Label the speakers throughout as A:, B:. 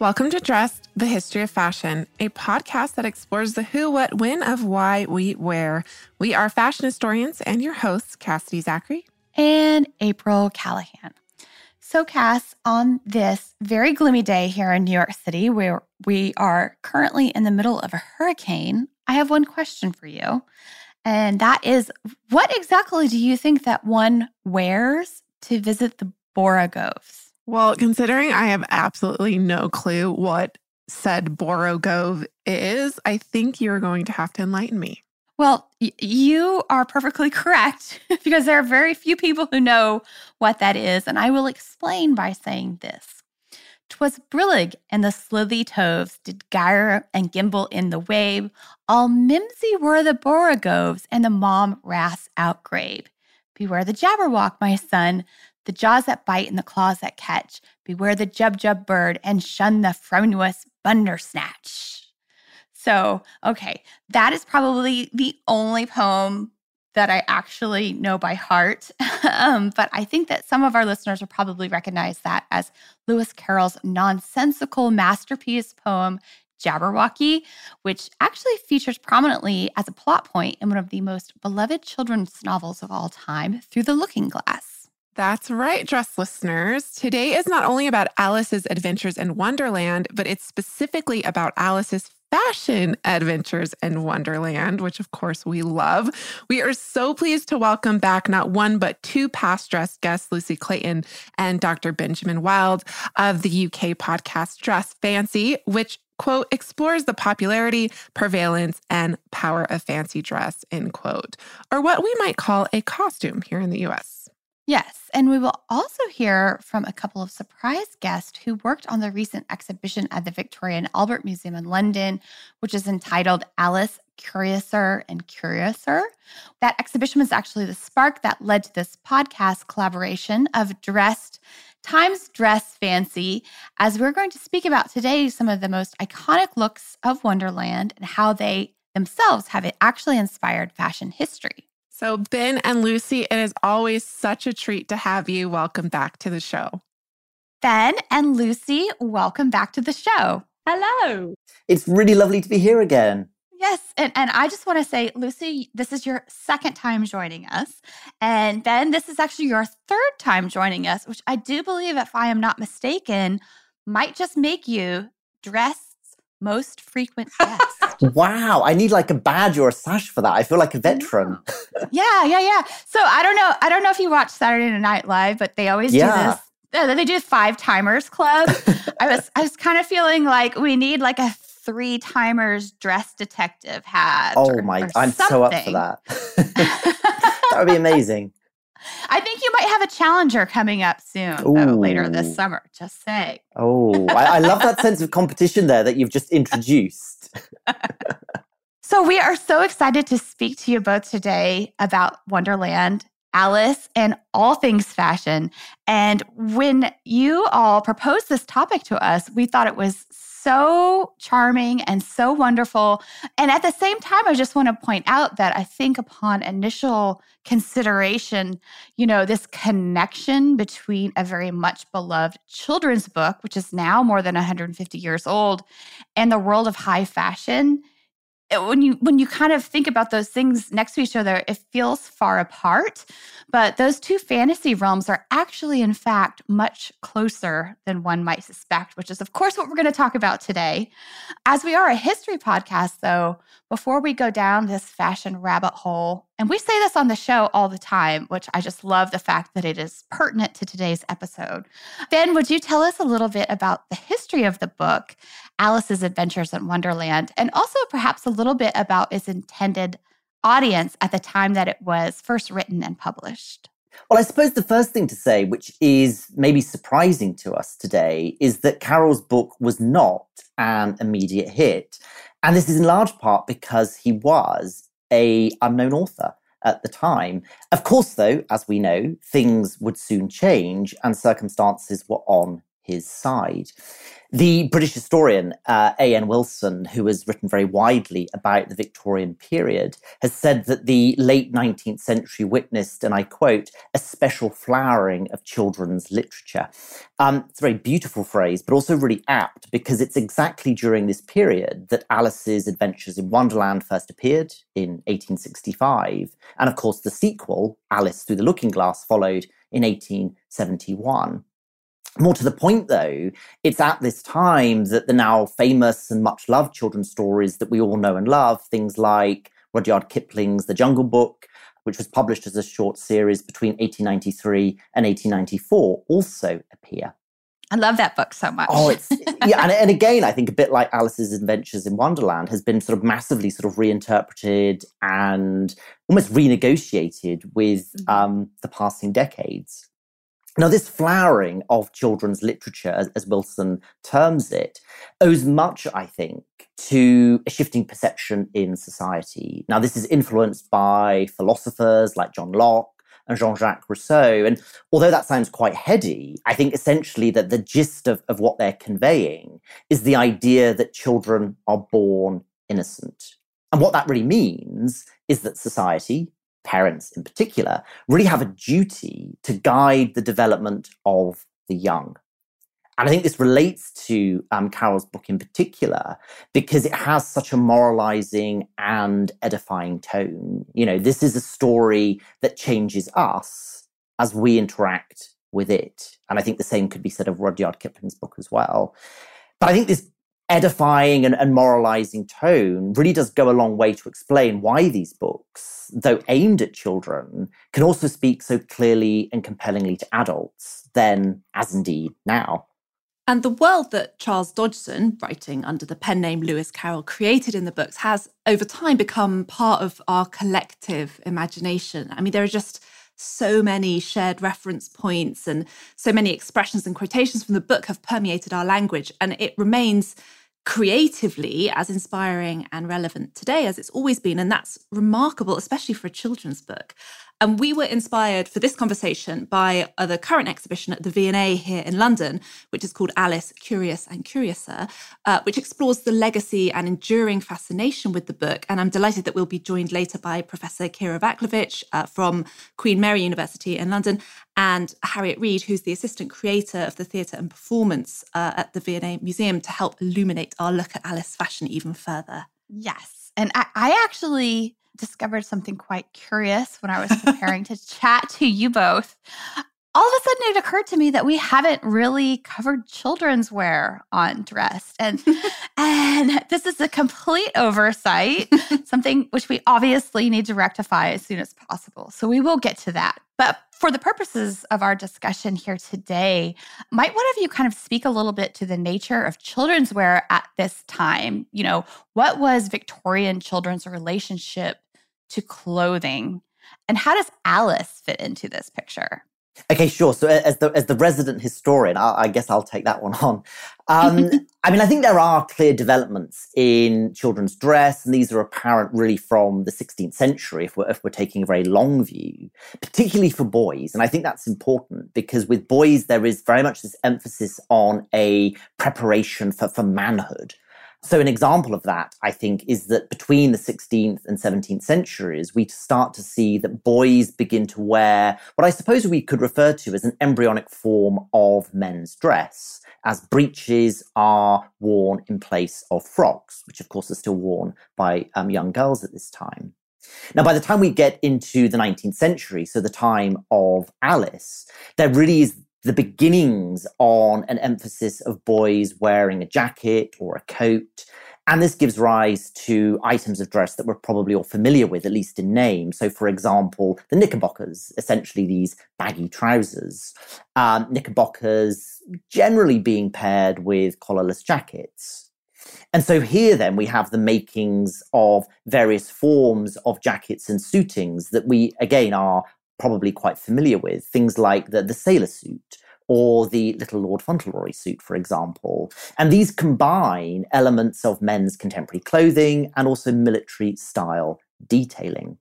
A: Welcome to Dressed, the History of Fashion, a podcast that explores the who, what, when of why we wear. We are fashion historians and your hosts, Cassidy Zachary
B: and April Callahan. So, Cass, on this very gloomy day here in New York City, where we are currently in the middle of a hurricane, I have one question for you. And that is what exactly do you think that one wears to visit the Borogoves?
A: Well, considering I have absolutely no clue what said Borogove is, I think you're going to have to enlighten me.
B: Well, y- you are perfectly correct because there are very few people who know what that is. And I will explain by saying this. 'Twas brillig and the slithy toves did gyre and gimble in the wabe. All mimsy were the borogoves and the mome raths outgrabe. Beware the jabberwock, my son, the jaws that bite and the claws that catch. Beware the jubjub bird and shun the fruminuous Bandersnatch. So, okay, that is probably the only poem that I actually know by heart. um, but I think that some of our listeners will probably recognize that as Lewis Carroll's nonsensical masterpiece poem, Jabberwocky, which actually features prominently as a plot point in one of the most beloved children's novels of all time, Through the Looking Glass.
A: That's right, dress listeners. Today is not only about Alice's adventures in Wonderland, but it's specifically about Alice's fashion adventures in Wonderland, which of course we love. We are so pleased to welcome back not one, but two past dress guests, Lucy Clayton and Dr. Benjamin Wild of the UK podcast Dress Fancy, which quote explores the popularity, prevalence, and power of fancy dress, end quote, or what we might call a costume here in the US.
B: Yes, and we will also hear from a couple of surprise guests who worked on the recent exhibition at the Victoria and Albert Museum in London, which is entitled Alice Curiouser and Curiouser. That exhibition was actually the spark that led to this podcast collaboration of Dressed Times Dress Fancy, as we're going to speak about today some of the most iconic looks of Wonderland and how they themselves have actually inspired fashion history.
A: So, Ben and Lucy, it is always such a treat to have you. Welcome back to the show.
B: Ben and Lucy, welcome back to the show.
C: Hello.
D: It's really lovely to be here again.
B: Yes. And, and I just want to say, Lucy, this is your second time joining us. And Ben, this is actually your third time joining us, which I do believe, if I am not mistaken, might just make you dress most frequent guest.
D: wow, I need like a badge or a sash for that. I feel like a veteran.
B: yeah, yeah, yeah. So I don't know. I don't know if you watch Saturday Night Live, but they always yeah. do this. Uh, they do five timers club. I was I was kind of feeling like we need like a three timers dress detective hat.
D: Oh
B: or,
D: my!
B: or
D: I'm so up for that. that would be amazing.
B: I think you might have a challenger coming up soon, though, later this summer. Just say.
D: Oh, I, I love that sense of competition there that you've just introduced.
B: so, we are so excited to speak to you both today about Wonderland, Alice, and all things fashion. And when you all proposed this topic to us, we thought it was so charming and so wonderful. And at the same time, I just want to point out that I think upon initial consideration, you know, this connection between a very much beloved children's book, which is now more than 150 years old, and the world of high fashion when you when you kind of think about those things next to each other it feels far apart. But those two fantasy realms are actually in fact much closer than one might suspect which is of course what we're going to talk about today. As we are a history podcast though before we go down this fashion rabbit hole and we say this on the show all the time which i just love the fact that it is pertinent to today's episode ben would you tell us a little bit about the history of the book Alice's Adventures in Wonderland, and also perhaps a little bit about its intended audience at the time that it was first written and published.
D: Well, I suppose the first thing to say, which is maybe surprising to us today, is that Carroll's book was not an immediate hit. And this is in large part because he was a unknown author at the time. Of course, though, as we know, things would soon change and circumstances were on his side. The British historian uh, A.N. Wilson, who has written very widely about the Victorian period, has said that the late 19th century witnessed, and I quote, a special flowering of children's literature. Um, it's a very beautiful phrase, but also really apt because it's exactly during this period that Alice's Adventures in Wonderland first appeared in 1865. And of course, the sequel, Alice Through the Looking Glass, followed in 1871. More to the point, though, it's at this time that the now famous and much loved children's stories that we all know and love, things like Rudyard Kipling's The Jungle Book, which was published as a short series between 1893 and 1894, also appear.
B: I love that book so much.
D: Oh, it's yeah, and, and again, I think a bit like Alice's Adventures in Wonderland has been sort of massively sort of reinterpreted and almost renegotiated with mm-hmm. um, the passing decades. Now, this flowering of children's literature, as, as, Wilson terms it, owes much, I think, to a shifting perception in society. Now, this is influenced by philosophers like John Locke and Jean Jacques Rousseau. And although that sounds quite heady, I think essentially that the gist of, of what they're conveying is the idea that children are born innocent. And what that really means is that society, parents in particular, really have a duty to guide the development of the young. And I think this relates to um, Carroll's book in particular because it has such a moralizing and edifying tone. You know, this is a story that changes us as we interact with it. And I think the same could be said of Rudyard Kipling's book as well. But I think this edifying and, and moralizing tone really does go a long way to explain why these books, though aimed at children, can also speak so clearly and compellingly to adults, then as indeed now.
C: And the world that Charles Dodgson, writing under the pen name Lewis Carroll, created in the books has over time become part of our collective imagination. I mean, there are just so many shared reference points and so many expressions and quotations from the book have permeated our language. And it remains creatively as inspiring and relevant today as it's always been. And that's remarkable, especially for a children's book. And we were inspired for this conversation by uh, the current exhibition at the V&A here in London, which is called Alice, Curious and Curiouser, uh, which explores the legacy and enduring fascination with the book. And I'm delighted that we'll be joined later by Professor Kiera Vaclavik uh, from Queen Mary University in London and Harriet Reed, who's the assistant curator of the theatre and performance uh, at the V&A Museum to help illuminate our look at Alice fashion even further.
B: Yes. And I, I actually discovered something quite curious when I was preparing to chat to you both. All of a sudden, it occurred to me that we haven't really covered children's wear on Dressed, and and this is a complete oversight. something which we obviously need to rectify as soon as possible. So we will get to that. But for the purposes of our discussion here today, might one of you kind of speak a little bit to the nature of children's wear at this time? You know, what was Victorian children's relationship to clothing. And how does Alice fit into this picture?
D: Okay, sure. So as the as the resident historian, I, I guess I'll take that one on. Um, I mean, I think there are clear developments in children's dress, and these are apparent really from the 16th century. If we're if we're taking a very long view, particularly for boys, and I think that's important because with boys there is very much this emphasis on a preparation for for manhood. So, an example of that, I think, is that between the 16th and 17th centuries, we start to see that boys begin to wear what I suppose we could refer to as an embryonic form of men's dress, as breeches are worn in place of frocks, which of course are still worn by um, young girls at this time. Now, by the time we get into the 19th century, so the time of Alice, there really is the beginnings on an emphasis of boys wearing a jacket or a coat. And this gives rise to items of dress that we're probably all familiar with, at least in name. So, for example, the knickerbockers, essentially these baggy trousers. Um, knickerbockers generally being paired with collarless jackets. And so here then we have the makings of various forms of jackets and suitings that we again are probably quite familiar with, things like the, the sailor suit or the little Lord Fauntleroy suit, for example. And these combine elements of men's contemporary clothing and also military style detailing.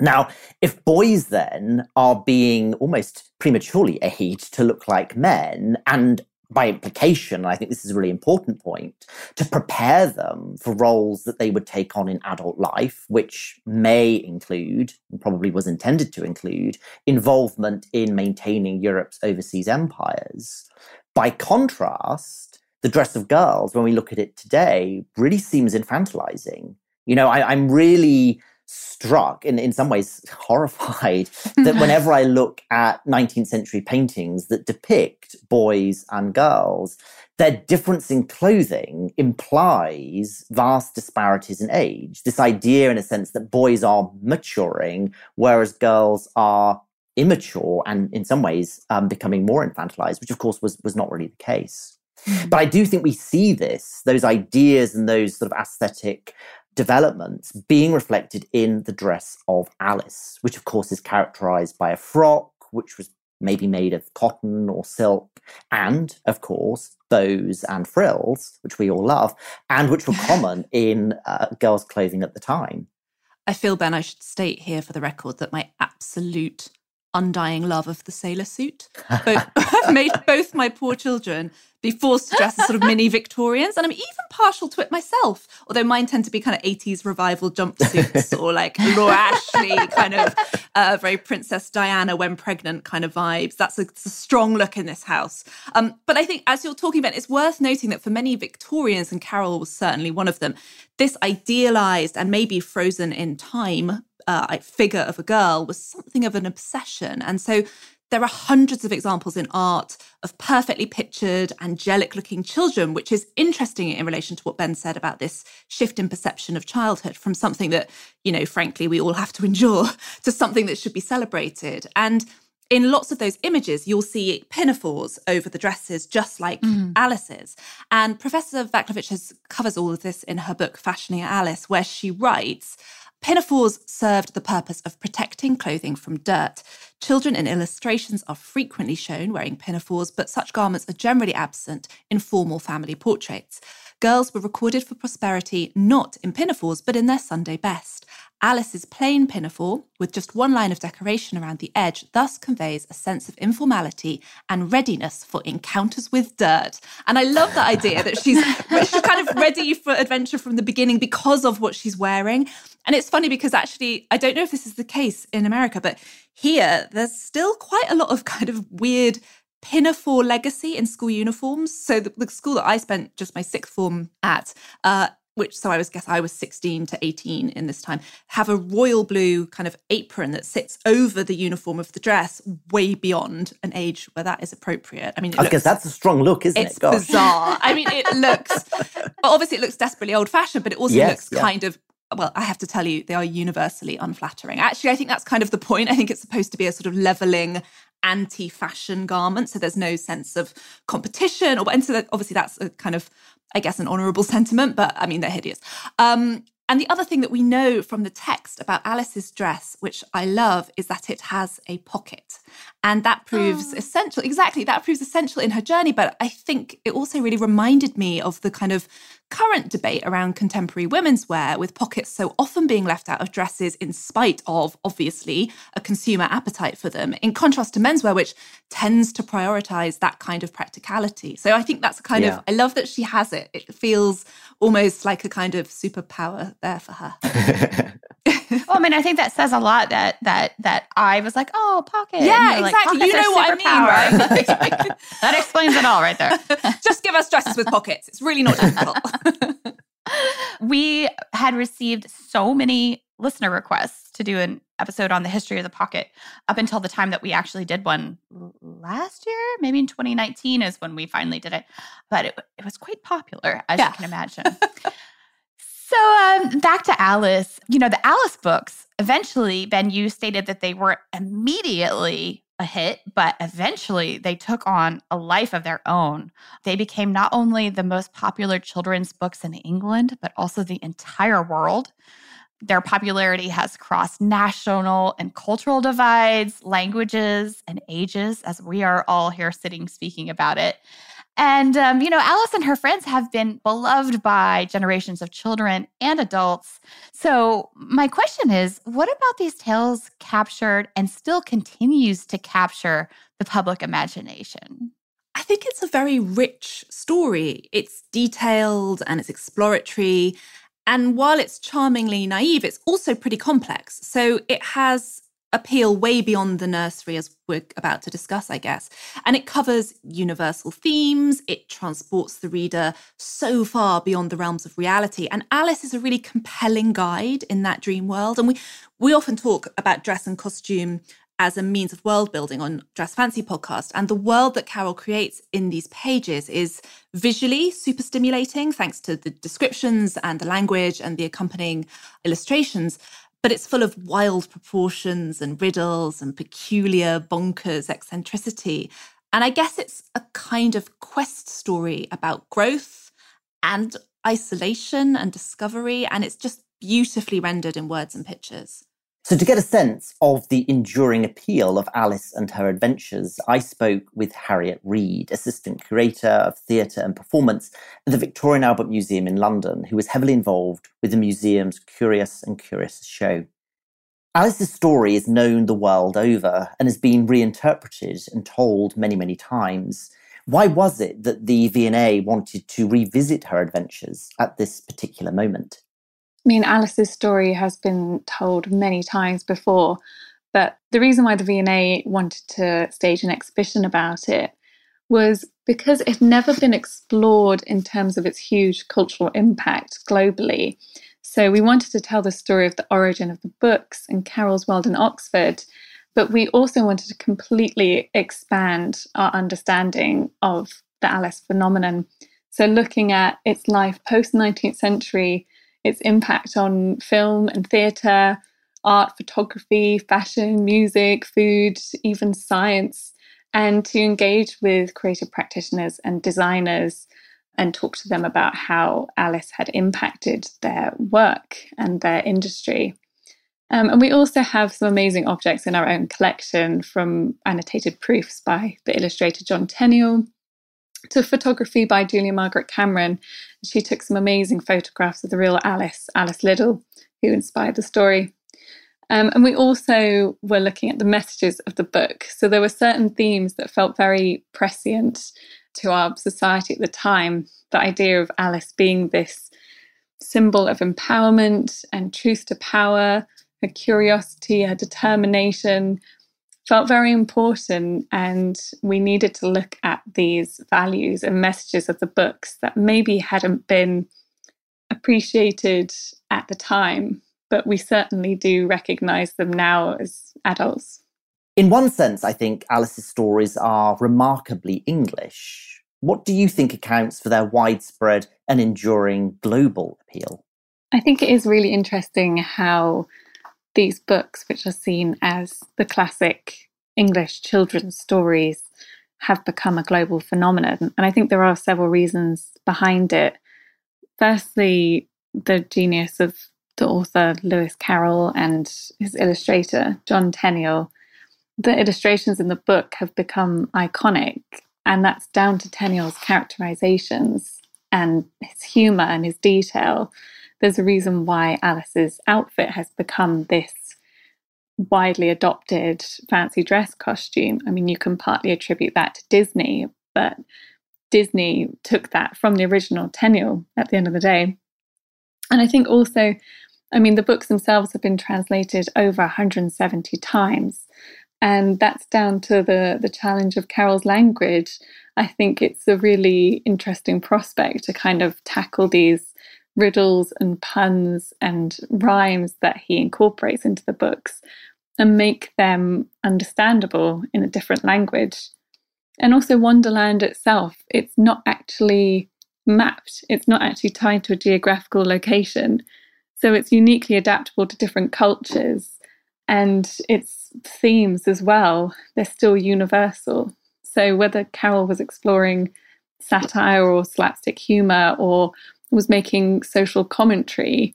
D: Now, if boys then are being almost prematurely aged to look like men, and by implication, and I think this is a really important point, to prepare them for roles that they would take on in adult life, which may include, and probably was intended to include, involvement in maintaining Europe's overseas empires. By contrast, the dress of girls, when we look at it today, really seems infantilizing. You know, I, I'm really struck and in some ways horrified that whenever I look at 19th century paintings that depict boys and girls, their difference in clothing implies vast disparities in age. This idea, in a sense, that boys are maturing, whereas girls are immature and in some ways um, becoming more infantilized, which of course was, was not really the case. Mm-hmm. But I do think we see this, those ideas and those sort of aesthetic developments being reflected in the dress of Alice, which of course is characterized by a frock, which was maybe made of cotton or silk, and of course, bows and frills, which we all love, and which were common in uh, girls' clothing at the time.
C: I feel, Ben, I should state here for the record that my absolute undying love of the sailor suit. Both, made both my poor children be forced to dress as sort of mini Victorians. And I'm even partial to it myself, although mine tend to be kind of 80s revival jumpsuits or like Laura Ashley kind of uh, very Princess Diana when pregnant kind of vibes. That's a, a strong look in this house. Um, but I think as you're talking about, it's worth noting that for many Victorians, and Carroll was certainly one of them, this idealized and maybe frozen in time uh, figure of a girl was something of an obsession. And so there are hundreds of examples in art of perfectly pictured, angelic looking children, which is interesting in relation to what Ben said about this shift in perception of childhood from something that, you know, frankly, we all have to endure to something that should be celebrated. And in lots of those images, you'll see pinafores over the dresses, just like mm. Alice's. And Professor Vaclavik has, covers all of this in her book, Fashioning Alice, where she writes Pinafores served the purpose of protecting clothing from dirt. Children in illustrations are frequently shown wearing pinafores, but such garments are generally absent in formal family portraits. Girls were recorded for prosperity not in pinafores, but in their Sunday best. Alice's plain pinafore, with just one line of decoration around the edge, thus conveys a sense of informality and readiness for encounters with dirt. And I love the idea that she's, she's kind of ready for adventure from the beginning because of what she's wearing. And it's funny because actually, I don't know if this is the case in America, but here there's still quite a lot of kind of weird pinafore legacy in school uniforms. So the, the, school that I spent just my sixth form at, uh, which so I was guess I was 16 to 18 in this time, have a royal blue kind of apron that sits over the uniform of the dress, way beyond an age where that is appropriate. I mean,
D: I guess that's a strong look, isn't
C: it's
D: it?
C: It's bizarre. I mean, it looks obviously it looks desperately old fashioned, but it also yes, looks yeah. kind of well, I have to tell you, they are universally unflattering. Actually, I think that's kind of the point. I think it's supposed to be a sort of leveling anti-fashion garment so there's no sense of competition or and so that, obviously that's a kind of i guess an honorable sentiment but i mean they're hideous um and the other thing that we know from the text about Alice's dress, which I love, is that it has a pocket. And that proves oh. essential. Exactly, that proves essential in her journey. But I think it also really reminded me of the kind of current debate around contemporary women's wear, with pockets so often being left out of dresses in spite of, obviously, a consumer appetite for them, in contrast to menswear, which tends to prioritize that kind of practicality. So I think that's a kind yeah. of, I love that she has it. It feels almost like a kind of superpower there for her.
B: well, I mean, I think that says a lot that that that I was like, oh, pocket.
C: Yeah, exactly. Like, you know what I mean, right?
B: that explains it all right there.
C: Just give us dresses with pockets. It's really not difficult.
B: we had received so many listener requests to do an episode on the history of the pocket up until the time that we actually did one last year, maybe in 2019 is when we finally did it. But it, it was quite popular, as yeah. you can imagine. So um, back to Alice. You know, the Alice books, eventually, Ben, you stated that they were immediately a hit, but eventually they took on a life of their own. They became not only the most popular children's books in England, but also the entire world. their popularity has crossed national and cultural divides, languages, and ages, as we are all here sitting speaking about it. And, um, you know, Alice and her friends have been beloved by generations of children and adults. So, my question is what about these tales captured and still continues to capture the public imagination?
C: I think it's a very rich story. It's detailed and it's exploratory. And while it's charmingly naive, it's also pretty complex. So it has appeal way beyond the nursery, as we're about to discuss, I guess. And it covers universal themes, it transports the reader so far beyond the realms of reality. And Alice is a really compelling guide in that dream world. And we, we often talk about dress and costume as a means of world building on Dress Fancy podcast. And the world that Carroll creates in these pages is visually super stimulating, thanks to the descriptions and the language and the accompanying illustrations. But it's full of wild proportions and riddles and peculiar, bonkers eccentricity. And I guess it's a kind of quest story about growth and isolation and discovery. And it's just beautifully rendered in words and pictures.
D: So, to get a sense of the enduring appeal of Alice and her adventures, I spoke with Harriet Reed, Assistant Curator of Theatre and Performance at the Victoria and Albert Museum in London, who was heavily involved with the museum's Curious and Curious show. Alice's story is known the world over and has been reinterpreted and told many, many times. Why was it that the V&A wanted to revisit her adventures at this particular moment?
E: I mean, Alice's story has been told many times before, but the reason why the V&A wanted to stage an exhibition about it was because it had never been explored in terms of its huge cultural impact globally. So we wanted to tell the story of the origin of the books and Carroll's world in Oxford, but we also wanted to completely expand our understanding of the Alice phenomenon. So looking at its life post 19th century its impact on film and theatre, art, photography, fashion, music, food, even science, and to engage with creative practitioners and designers and talk to them about how Alice had impacted their work and their industry. Um, and we also have some amazing objects in our own collection from annotated proofs by the illustrator John Tenniel to photography by Julia Margaret Cameron. She took some amazing photographs of the real Alice, Alice Liddell, who inspired the story. Um, and we also were looking at the messages of the book. So there were certain themes that felt very prescient to our society at the time. The idea of Alice being this symbol of empowerment and truth to power, her curiosity, her determination, felt very important. And we needed to look at these values and messages of the books that maybe hadn't been appreciated at the time, but we certainly do recognize them now as adults.
D: In one sense, I think Alice's stories are remarkably English. What do you think accounts for their widespread and enduring global appeal?
E: I think it is really interesting how these books, which are seen as the classic English children's stories, have become a global phenomenon. And I think there are several reasons behind it. Firstly, the genius of the author Lewis Carroll and his illustrator John Tenniel. The illustrations in the book have become iconic, and that's down to Tenniel's characterizations and his humor and his detail there's a reason why Alice's outfit has become this widely adopted fancy dress costume. I mean, you can partly attribute that to Disney, but Disney took that from the original Tenniel at the end of the day. And I think also, I mean, the books themselves have been translated over 170 times. And that's down to the, the challenge of Carroll's language. I think it's a really interesting prospect to kind of tackle these riddles and puns and rhymes that he incorporates into the books and make them understandable in a different language. And also, Wonderland itself, it's not actually mapped, it's not actually tied to a geographical location. So it's uniquely adaptable to different cultures. And its themes as well, they're still universal. So whether Carroll was exploring satire or slapstick humor or was making social commentary,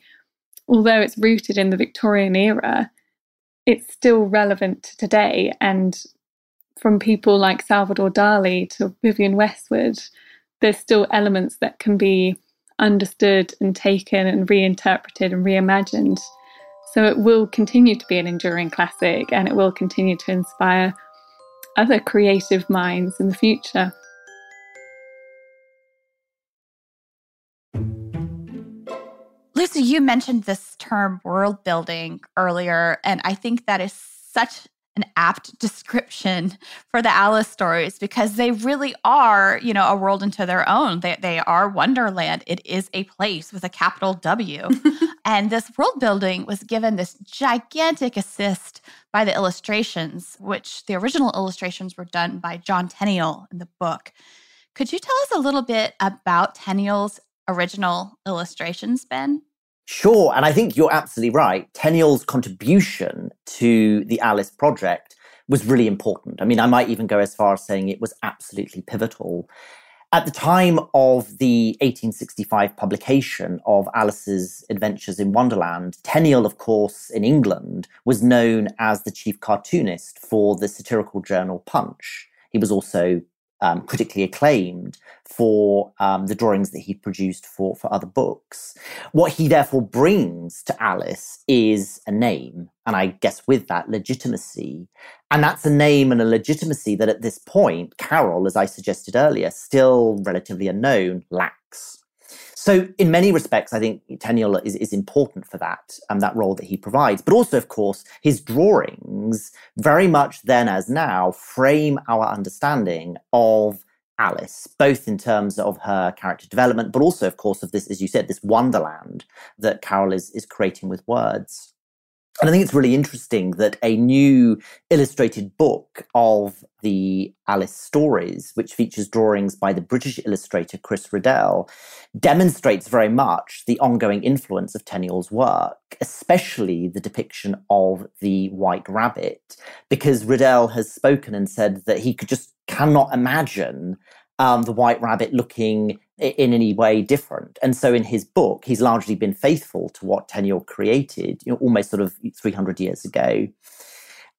E: although it's rooted in the Victorian era, it's still relevant to today. And from people like Salvador Dali to Vivienne Westwood, there's still elements that can be understood and taken and reinterpreted and reimagined. So it will continue to be an enduring classic and it will continue to inspire other creative minds in the future.
B: You mentioned this term world building earlier, and I think that is such an apt description for the Alice stories because they really are, you know, a world into their own. They, they are Wonderland. It is a place with a capital W. and this world building was given this gigantic assist by the illustrations, which the original illustrations were done by John Tenniel in the book. Could you tell us a little bit about Tenniel's original illustrations, Ben?
D: Sure. And I think you're absolutely right. Tenniel's contribution to the Alice project was really important. I mean, I might even go as far as saying it was absolutely pivotal. At the time of the 1865 publication of Alice's Adventures in Wonderland, Tenniel, of course, in England, was known as the chief cartoonist for the satirical journal Punch. He was also um, critically acclaimed for um, the drawings that he produced for, for other books. What he therefore brings to Alice is a name, and I guess with that, legitimacy. And that's a name and a legitimacy that at this point, Carroll, as I suggested earlier, still relatively unknown, lacks. So, in many respects, I think Tenniel is, is important for that and um, that role that he provides. But also, of course, his drawings, very much then as now, frame our understanding of Alice, both in terms of her character development, but also, of course, of this, as you said, this wonderland that Carroll is, is creating with words. And I think it's really interesting that a new illustrated book of the Alice stories, which features drawings by the British illustrator Chris Riddell, demonstrates very much the ongoing influence of Tenniel's work, especially the depiction of the White Rabbit, because Riddell has spoken and said that he could just cannot imagine um, the White Rabbit looking in any way different. And so in his book, he's largely been faithful to what Tenniel created, you know, almost sort of 300 years ago.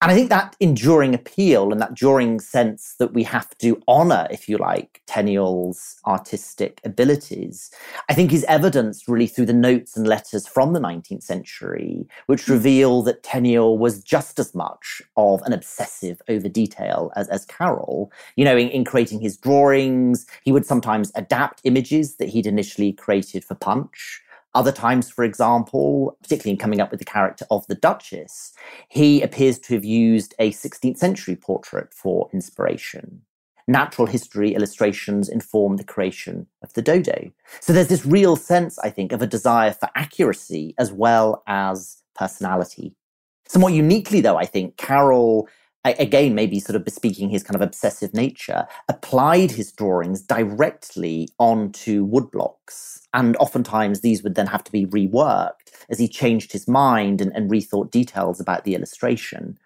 D: And I think that enduring appeal and that enduring sense that we have to honor, if you like, Tenniel's artistic abilities, I think is evidenced really through the notes and letters from the 19th century, which hmm. reveal that Tenniel was just as much of an obsessive over detail as, as Carroll. You know, in, in creating his drawings, he would sometimes adapt images that he'd initially created for Punch. Other times, for example, particularly in coming up with the character of the Duchess, he appears to have used a 16th century portrait for inspiration. Natural history illustrations inform the creation of the dodo. So there's this real sense, I think, of a desire for accuracy as well as personality. Somewhat uniquely, though, I think Carroll again, maybe sort of bespeaking his kind of obsessive nature, applied his drawings directly onto woodblocks. And oftentimes these would then have to be reworked as he changed his mind and, and rethought details about the illustration.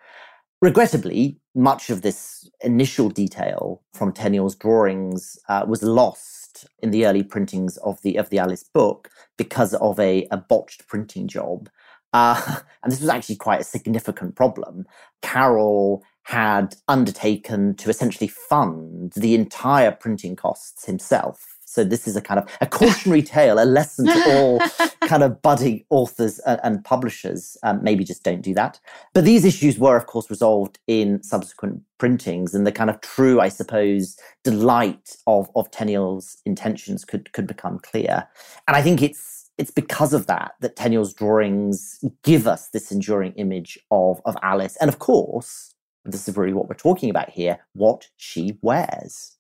D: Regrettably, much of this initial detail from Tenniel's drawings uh, was lost in the early printings of the of the Alice book because of a, a botched printing job. Uh, and this was actually quite a significant problem. Carroll had undertaken to essentially fund the entire printing costs himself. So this is a kind of a cautionary tale, a lesson to all kind of budding authors and, and publishers. Um, maybe just don't do that. But these issues were, of course, resolved in subsequent printings, and the kind of true, I suppose, delight of of Tenniel's intentions could could become clear. And I think it's it's because of that that Tenniel's drawings give us this enduring image of, of Alice. And of course, this is really what we're talking about here what she wears.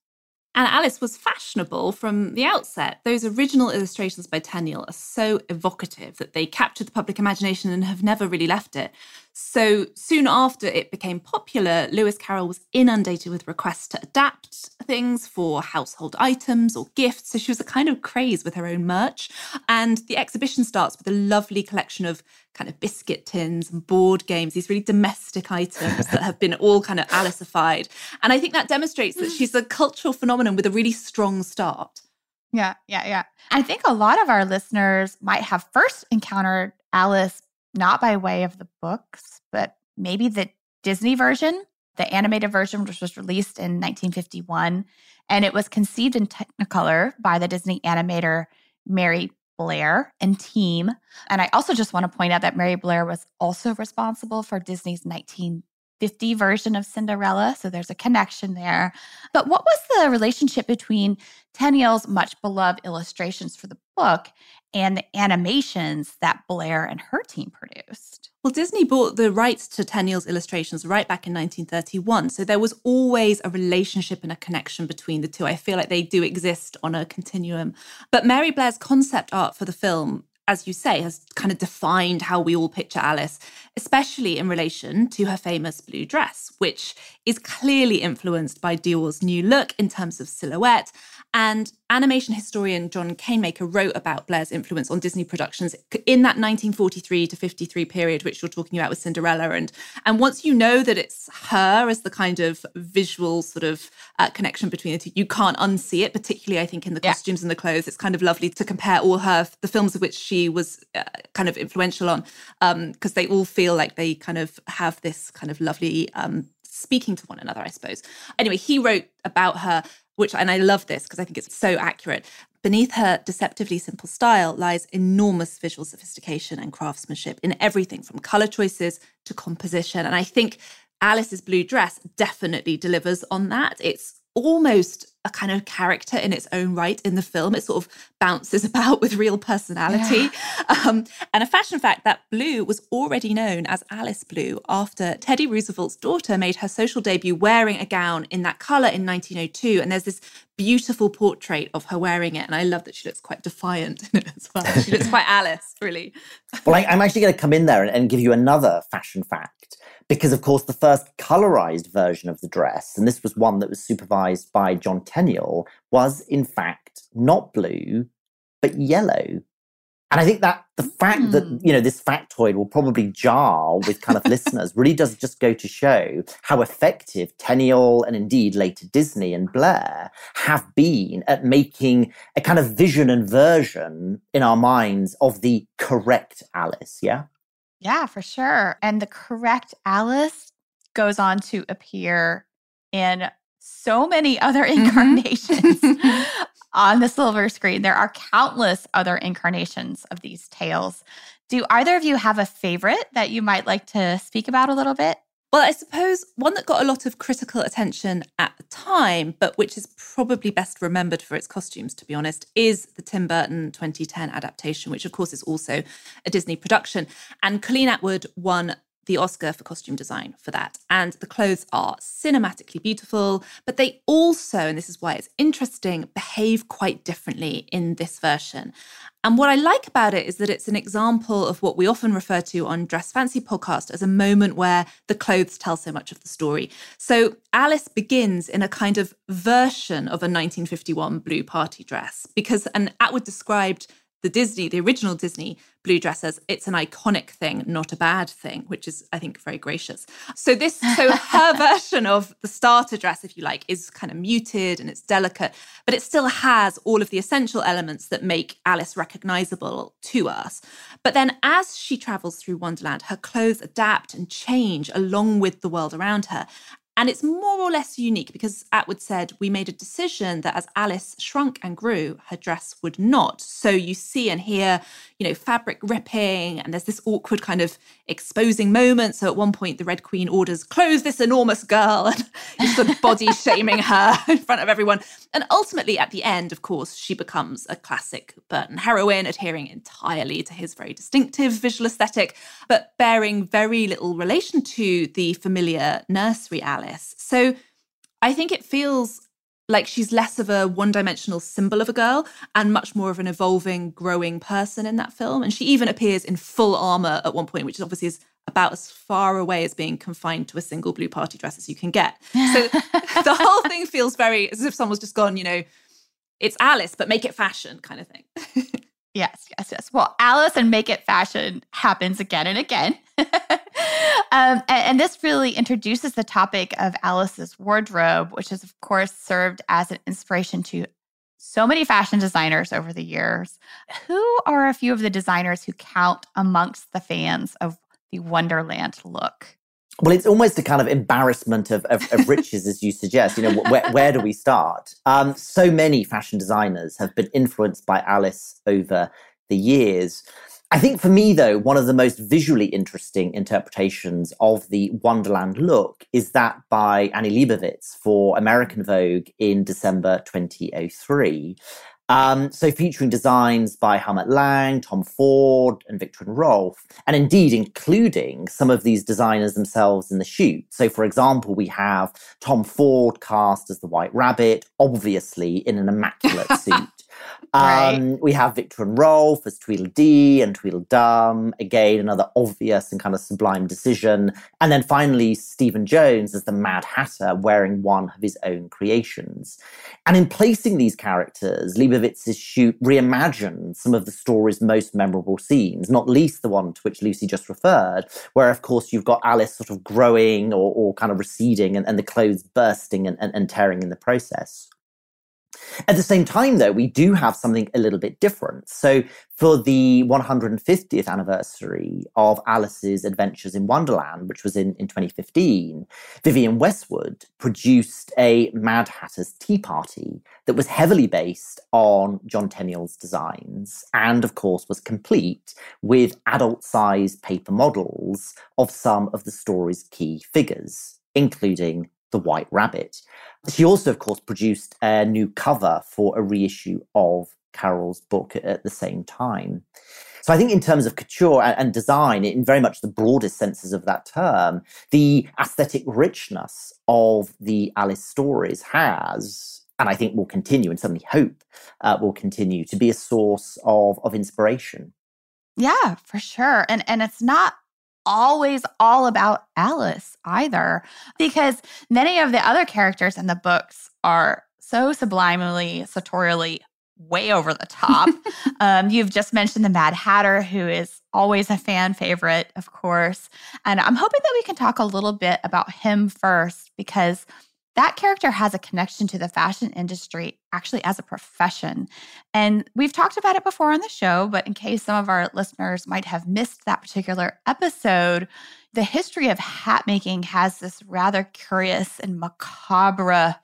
C: And Alice was fashionable from the outset. Those original illustrations by Tenniel are so evocative that they captured the public imagination and have never really left it. So soon after it became popular, Lewis Carroll was inundated with requests to adapt things for household items or gifts. So she was a kind of craze with her own merch. And the exhibition starts with a lovely collection of kind of biscuit tins and board games, these really domestic items that have been all kind of Alicified. And I think that demonstrates that she's a cultural phenomenon with a really strong start.
B: Yeah, yeah, yeah. I think a lot of our listeners might have first encountered Alice not by way of the books, but maybe the Disney version, the animated version, which was released in 1951. And it was conceived in Technicolor by the Disney animator Mary Blair and team. And I also just want to point out that Mary Blair was also responsible for Disney's 1950 version of Cinderella. So there's a connection there. But what was the relationship between Tenniel's much beloved illustrations for the book and the animations that Blair and her team produced?
C: Well, Disney bought the rights to Tenniel's illustrations right back in 1931. So there was always a relationship and a connection between the two. I feel like they do exist on a continuum. But Mary Blair's concept art for the film as you say, has kind of defined how we all picture Alice, especially in relation to her famous blue dress, which is clearly influenced by Dior's new look in terms of silhouette and animation historian John Canemaker wrote about Blair's influence on Disney productions in that 1943 to 53 period, which you're talking about with Cinderella. And, and once you know that it's her as the kind of visual sort of uh, connection between the two, you can't unsee it, particularly, I think, in the costumes yeah. and the clothes. It's kind of lovely to compare all her, the films of which she was uh, kind of influential on, because um, they all feel like they kind of have this kind of lovely um, speaking to one another, I suppose. Anyway, he wrote about her which, and I love this because I think it's so accurate. Beneath her deceptively simple style lies enormous visual sophistication and craftsmanship in everything from color choices to composition. And I think Alice's blue dress definitely delivers on that. It's almost a kind of character in its own right in the film. It sort of bounces about with real personality. Yeah. Um, and a fashion fact that blue was already known as Alice Blue after Teddy Roosevelt's daughter made her social debut wearing a gown in that color in 1902. And there's this beautiful portrait of her wearing it. And I love that she looks quite defiant in it as well. She looks quite Alice, really.
D: well, I, am actually going to come in there and, and give you another fashion fact because, of course, the first colorized version of the dress, and this was one that was supervised by John Tenniel, was in fact not blue, but yellow. And I think that the fact mm. that, hmm. you know, this factoid will probably jar with kind of listeners really does just go to show how effective Tenniel and indeed later Disney and Blair have been at making a kind of vision and version in our minds of the correct Alice. Yeah.
B: Yeah, for sure. And the correct Alice goes on to appear in so many other mm-hmm. incarnations mm-hmm. on the silver screen. There are countless other incarnations of these tales. Do either of you have a favorite that you might like to speak about a little bit?
C: Well, I suppose one that got a lot of critical attention at the time, but which is probably best remembered for its costumes, to be honest, is the Tim Burton 2010 adaptation, which of course is also a Disney production. And Colleen Atwood won the Oscar for costume design for that. And the clothes are cinematically beautiful, but they also, and this is why it's interesting, behave quite differently in this version. And what I like about it is that it's an example of what we often refer to on Dress Fancy podcast as a moment where the clothes tell so much of the story. So Alice begins in a kind of version of a 1951 blue party dress because, and Atwood described the Disney, the original Disney blue dresses, it's an iconic thing, not a bad thing, which is, I think, very gracious. So this, so her version of the starter dress, if you like, is kind of muted and it's delicate, but it still has all of the essential elements that make Alice recognizable to us. But then as she travels through Wonderland, her clothes adapt and change along with the world around her. And it's more or less unique because Atwood said, We made a decision that as Alice shrunk and grew, her dress would not. So you see and hear, you know, fabric ripping, and there's this awkward kind of exposing moment. So at one point, the Red Queen orders, Close this enormous girl, and he's sort of body shaming her in front of everyone. And ultimately, at the end, of course, she becomes a classic Burton heroine, adhering entirely to his very distinctive visual aesthetic, but bearing very little relation to the familiar nursery Alice Alice. So I think it feels like she's less of a one dimensional symbol of a girl and much more of an evolving, growing person in that film. And she even appears in full armor at one point, which obviously is about as far away as being confined to a single blue party dress as you can get. So the whole thing feels very as if someone's just gone, you know, it's Alice, but make it fashion kind of thing.
B: yes, yes, yes. Well, Alice and make it fashion happens again and again. Um, and, and, this really introduces the topic of Alice's wardrobe, which has, of course, served as an inspiration to so many fashion designers over the years. Who are a few of the designers who count amongst the fans of the Wonderland look?
D: Well, it's almost a kind of embarrassment of, of, of riches, as you suggest. You know, where, where do we start? Um, so many fashion designers have been influenced by Alice over the years. I think for me, though, one of the most visually interesting interpretations of the Wonderland look is that by Annie Leibovitz for American Vogue in December 2003. Um, so featuring designs by Helmut Lang, Tom Ford, and Viktor and Rolf, and indeed including some of these designers themselves in the shoot. So, for example, we have Tom Ford cast as the White Rabbit, obviously in an immaculate suit.
B: Right.
D: Um, we have Viktor and Rolf as Tweedledee and Tweedledum. Again, another obvious and kind of sublime decision. And then finally, Stephen Jones as the Mad Hatter wearing one of his own creations. And in placing these characters, Leibovitz's shoot reimagined some of the story's most memorable scenes, not least the one to which Lucy just referred, where, of course, you've got Alice sort of growing or, or kind of receding and, and the clothes bursting and, and, and tearing in the process. At the same time, though, we do have something a little bit different. So, for the 150th anniversary of Alice's Adventures in Wonderland, which was in, in 2015, Vivienne Westwood produced a Mad Hatter's Tea Party that was heavily based on John Tenniel's designs and, of course, was complete with adult sized paper models of some of the story's key figures, including the White Rabbit. She also, of course, produced a new cover for a reissue of Carroll's book at the same time. So I think in terms of couture and, design, in very much the broadest senses of that term, the aesthetic richness of the Alice stories has, and I think will continue, and certainly hope uh, will continue to be a source of, of inspiration.
B: Yeah, for sure. And and it's not always all about Alice either, because many of the other characters in the books are so sublimely, sartorially way over the top. um, you've just mentioned the Mad Hatter, who is always a fan favorite, of course. And I'm hoping that we can talk a little bit about him first, because that character has a connection to the fashion industry actually as a profession. And we've talked about it before on the show, but in case some of our listeners might have missed that particular episode, the history of hat making has this rather curious and macabre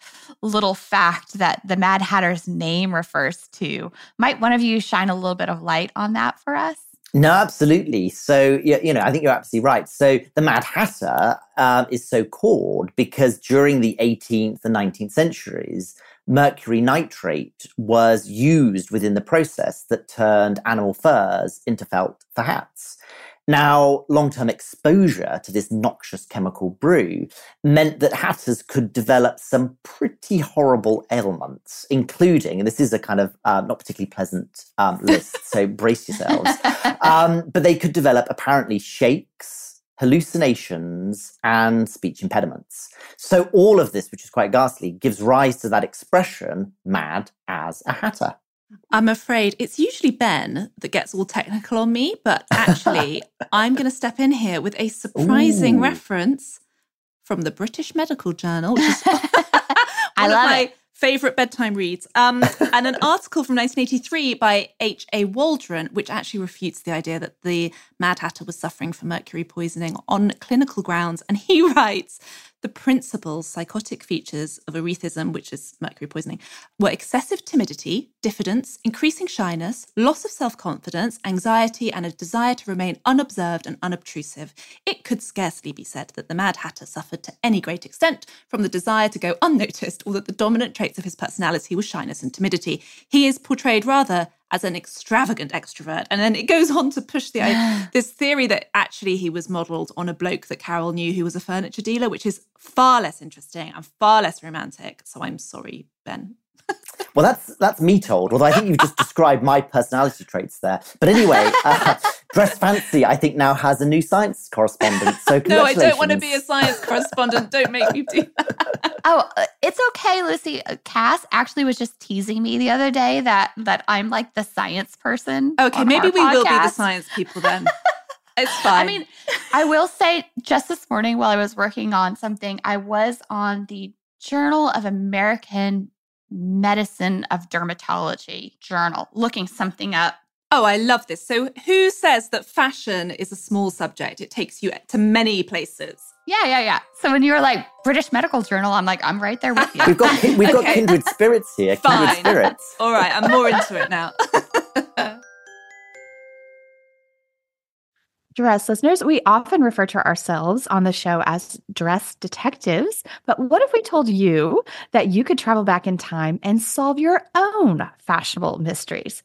B: little fact that the Mad Hatter's name refers to. Might one of you shine a little bit of light on that for us?
D: No, absolutely. So, you know, I think you're absolutely right. So, the Mad Hatter um, is so called because during the 18th and 19th centuries, mercury nitrate was used within the process that turned animal furs into felt for hats. Now, long term exposure to this noxious chemical brew meant that hatters could develop some pretty horrible ailments, including, and this is a kind of uh, not particularly pleasant um, list, so brace yourselves, um, but they could develop apparently shakes, hallucinations, and speech impediments. So, all of this, which is quite ghastly, gives rise to that expression, mad as a hatter.
C: I'm afraid it's usually Ben that gets all technical on me, but actually, I'm going to step in here with a surprising Ooh. reference from the British Medical Journal, which is
B: I love
C: my
B: it.
C: favorite bedtime reads, um, and an article from 1983 by H.A. Waldron, which actually refutes the idea that the Mad Hatter was suffering from mercury poisoning on clinical grounds. And he writes the principal psychotic features of erethism, which is mercury poisoning, were excessive timidity, diffidence, increasing shyness, loss of self confidence, anxiety, and a desire to remain unobserved and unobtrusive. It could scarcely be said that the Mad Hatter suffered to any great extent from the desire to go unnoticed, or that the dominant traits of his personality were shyness and timidity. He is portrayed rather as an extravagant extrovert. And then it goes on to push the this theory that actually he was modeled on a bloke that Carroll knew who was a furniture dealer, which is far less interesting and far less romantic. So I'm sorry, Ben.
D: well, that's that's me told. Although I think you've just described my personality traits there. But anyway, uh, Dress Fancy, I think now has a new science correspondent. So
C: no, I don't want to be a science correspondent. don't make me do that.
B: Oh, uh, it's okay, Lucy. Uh, Cass actually was just teasing me the other day that that I'm like the science person.
C: Okay, maybe we podcast. will be the science people then. it's fine.
B: I mean, I will say just this morning while I was working on something, I was on the Journal of American Medicine of Dermatology journal, looking something up.
C: Oh, I love this. So, who says that fashion is a small subject? It takes you to many places.
B: Yeah, yeah, yeah. So when you were like British Medical Journal, I'm like, I'm right there with you.
D: We've got we've got kindred spirits here. Kindred spirits.
C: All right, I'm more into it now.
F: Dress listeners, we often refer to ourselves on the show as dress detectives. But what if we told you that you could travel back in time and solve your own fashionable mysteries?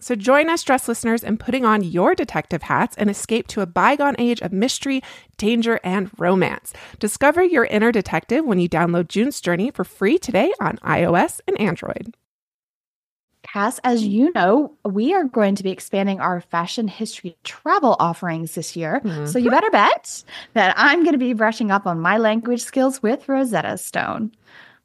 A: So join us, dress listeners, in putting on your detective hats and escape to a bygone age of mystery, danger, and romance. Discover your inner detective when you download June's Journey for free today on iOS and Android.
F: Cass, as you know, we are going to be expanding our fashion history travel offerings this year.
A: Mhm.
F: So you better bet that I'm going to be brushing up on my language skills with Rosetta Stone.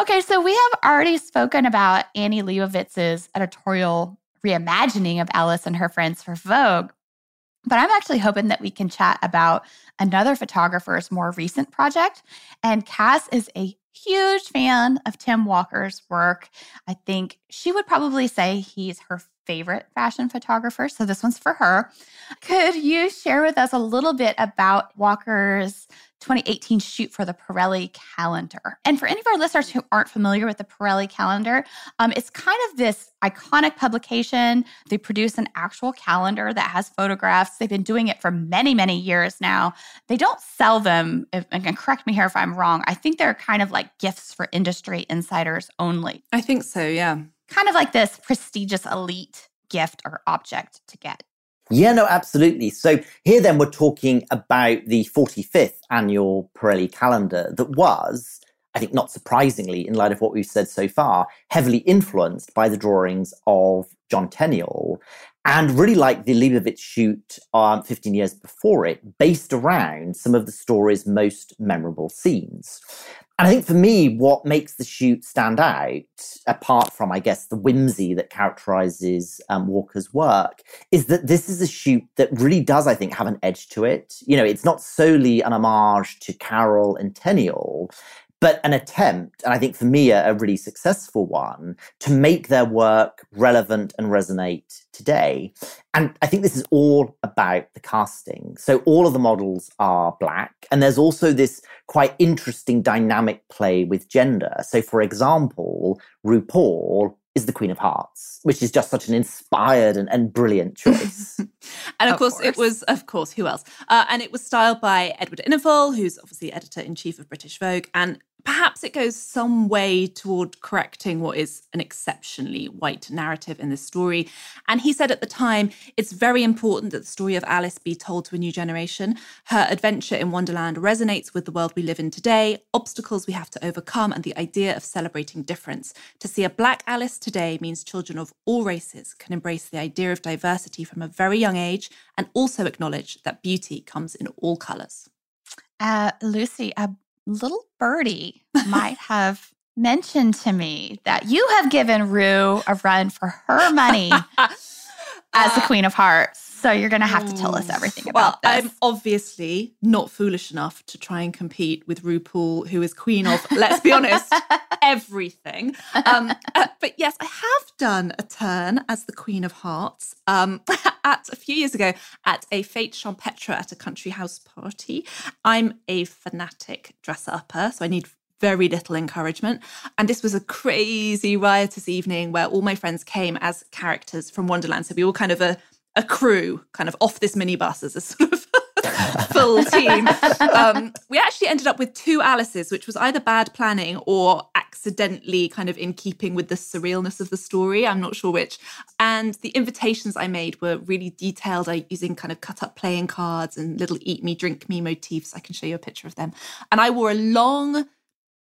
B: Okay, so we have already spoken about Annie Leibovitz's editorial reimagining of Alice and her friends for Vogue. But I'm actually hoping that we can chat about another photographer's more recent project. And Cass is a huge fan of Tim Walker's work. I think she would probably say he's her favorite fashion photographer. So this one's for her. Could you share with us a little bit about Walker's 2018 shoot for the Pirelli calendar. And for any of our listeners who aren't familiar with the Pirelli calendar, um, it's kind of this iconic publication. They produce an actual calendar that has photographs. They've been doing it for many, many years now. They don't sell them, if, and correct me here if I'm wrong. I think they're kind of like gifts for industry insiders only.
C: I think so, yeah.
B: Kind of like this prestigious elite gift or object to get.
D: Yeah, no, absolutely. So here then we're talking about the 45th annual Pirelli calendar that was, I think not surprisingly, in light of what we've said so far, heavily influenced by the drawings of John Tenniel and really like the Leibovitz shoot um, 15 years before it, based around some of the story's most memorable scenes. And I think for me, what makes the shoot stand out, apart from, I guess, the whimsy that characterizes um, Walker's work, is that this is a shoot that really does, I think, have an edge to it. You know, it's not solely an homage to Carroll and Tenniel, but an attempt, and I think for me, a, a, really successful one, to make their work relevant and resonate today. And I think this is all about the casting. So all of the models are black, and there's also this quite interesting dynamic play with gender. So, for example, RuPaul is the Queen of Hearts, which is just such an inspired and, and brilliant choice.
C: and of, of course, course, it was, of course, who else? Uh, and it was styled by Edward Enninful, who's obviously editor in chief of British Vogue, and perhaps it goes some way toward correcting what is an exceptionally white narrative in this story. And he said at the time, it's very important that the story of Alice be told to a new generation. Her adventure in Wonderland resonates with the world we live in today, obstacles we have to overcome, and the idea of celebrating difference. To see a Black Alice today means children of all races can embrace the idea of diversity from a very young age and also acknowledge that beauty comes in all colours.
B: Uh, Lucy, a little birdie might have mentioned to me that you have given Rue a run for her money as the Queen of Hearts. So you're going to have to tell us everything about
C: well,
B: this.
C: I'm obviously not foolish enough to try and compete with RuPaul, who is queen of, let's be honest, everything. Um, uh, but yes, I have done a turn as the Queen of Hearts um, at a few years ago at a fete champetre at a country house party. I'm a fanatic dress upper, so I need very little encouragement. And this was a crazy, riotous evening where all my friends came as characters from Wonderland. So we all kind of a, a crew, kind of off this minibus as a sort of full team. Um, we actually ended up with two Alices, which was either bad planning or accidentally kind of in keeping with the surrealness of the story. I'm not sure which. And the invitations I made were really detailed, I using kind of cut up playing cards and little eat me, drink me motifs. I can show you a picture of them. And I wore a long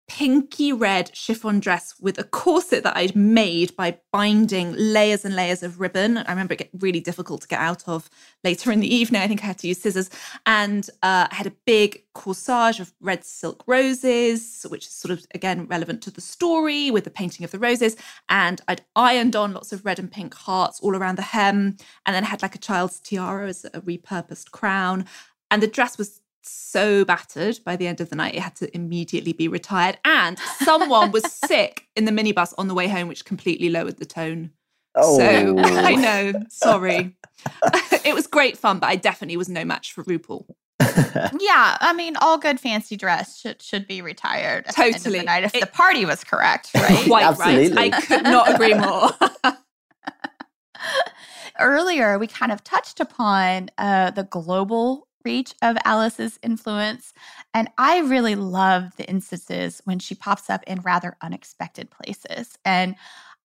C: pinky red chiffon dress with a corset that I'd made by binding layers and layers of ribbon. I remember it get really difficult to get out of later in the evening. I think I had to use scissors. And uh, I had a big corsage of red silk roses, which is sort of, again, relevant to the story with the painting of the roses. And I'd ironed on lots of red and pink hearts all around the hem. And then had like a child's tiara as a repurposed crown. And the dress was so battered by the end of the night, it had to immediately be retired. And someone was sick in the minibus on the way home, which completely lowered the tone.
D: Oh.
C: So I know, sorry. it was great fun, but I definitely was no match for RuPaul.
B: yeah, I mean, all good fancy dress should should be retired at the end of the night if
C: It-
B: the party was correct, right?
C: Quite
D: Absolutely.
C: right. I could not agree more.
B: Earlier, we kind of touched upon uh, the global reach of Alice's influence, and I really love the instances when she pops up in rather unexpected places. And